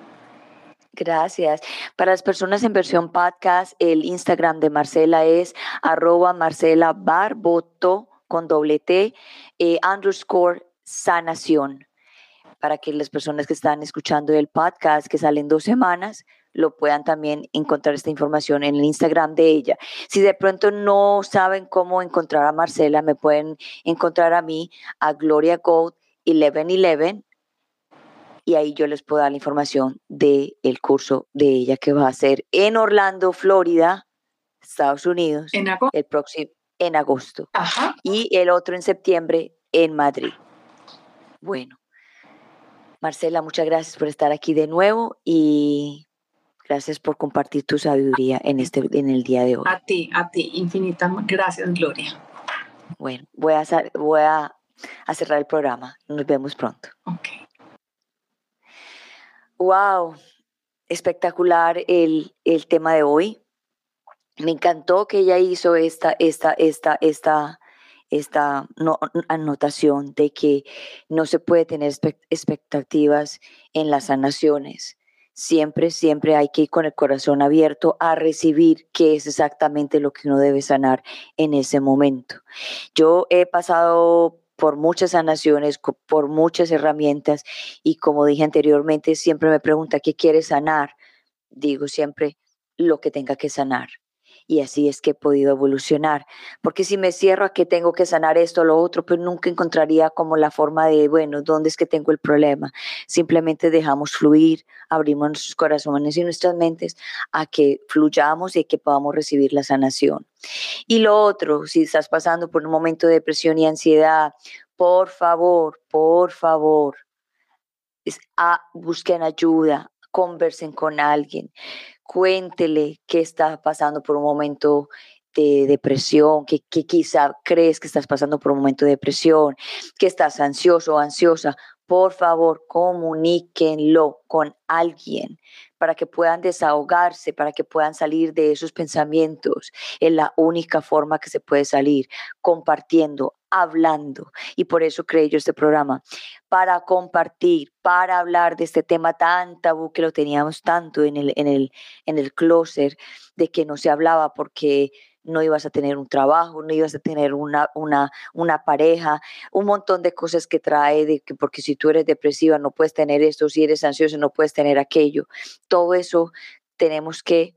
Gracias. Para las personas en versión podcast, el Instagram de Marcela es arroba Marcela Barboto con doble T, eh, underscore sanación. Para que las personas que están escuchando el podcast, que salen dos semanas, lo puedan también encontrar esta información en el Instagram de ella. Si de pronto no saben cómo encontrar a Marcela, me pueden encontrar a mí, a Gloria Gold 1111 y ahí yo les puedo dar la información del el curso de ella que va a ser en Orlando, Florida, Estados Unidos, en agosto. el próximo en agosto y el otro en septiembre en Madrid. Bueno, Marcela, muchas gracias por estar aquí de nuevo y gracias por compartir tu sabiduría en este en el día de hoy. A ti, a ti, infinitas gracias, Gloria. Bueno, voy a, voy a, a cerrar el programa. Nos vemos pronto. Okay. Wow, espectacular el, el, tema de hoy. Me encantó que ella hizo esta, esta, esta, esta, esta anotación de que no se puede tener expectativas en las sanaciones, Siempre, siempre hay que ir con el corazón abierto a recibir qué es exactamente lo que uno debe sanar en ese momento. Yo he pasado por muchas sanaciones, por muchas herramientas y como dije anteriormente, siempre me pregunta, ¿qué quieres sanar? Digo siempre lo que tenga que sanar y así es que he podido evolucionar. Porque si me cierro a que tengo que sanar esto o lo otro, pues nunca encontraría como la forma de, bueno, ¿dónde es que tengo el problema? Simplemente dejamos fluir, abrimos nuestros corazones y nuestras mentes a que fluyamos y que podamos recibir la sanación. Y lo otro, si estás pasando por un momento de depresión y ansiedad, por favor, por favor, a, busquen ayuda, conversen con alguien cuéntele qué está pasando por un momento de depresión, que, que, quizá crees que estás pasando por un momento de depresión, que estás ansioso o ansiosa, por favor comuníquenlo con alguien para que puedan desahogarse, para que puedan salir de esos pensamientos. Es la única forma que se puede salir, compartiendo, hablando. Y por eso creé yo este programa, para compartir, para hablar de este tema tan tabú que lo teníamos tanto en el, en el, en el closer, de que no se hablaba porque no ibas a tener un trabajo, no ibas a tener una, una, una pareja, un montón de cosas que trae, de que porque si tú eres depresiva no puedes tener esto, si eres ansioso no puedes tener aquello. Todo eso tenemos que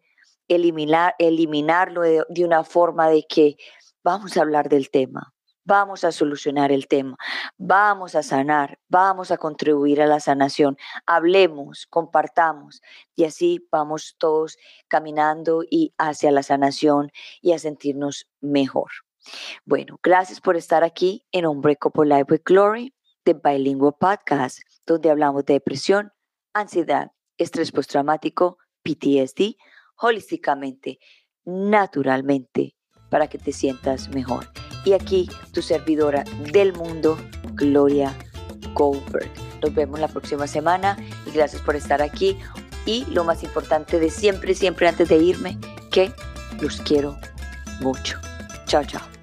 eliminar, eliminarlo de una forma de que vamos a hablar del tema, vamos a solucionar el tema, vamos a sanar, vamos a contribuir a la sanación, hablemos, compartamos y así vamos todos caminando y hacia la sanación y a sentirnos mejor. Bueno, gracias por estar aquí en Unbreakable Life with Glory, de Bilingual Podcast, donde hablamos de depresión, ansiedad, estrés postraumático, PTSD, holísticamente, naturalmente, para que te sientas mejor. Y aquí tu servidora del mundo, Gloria Goldberg. Nos vemos la próxima semana y gracias por estar aquí. Y lo más importante de siempre, siempre antes de irme, que los quiero mucho. Chao, chao.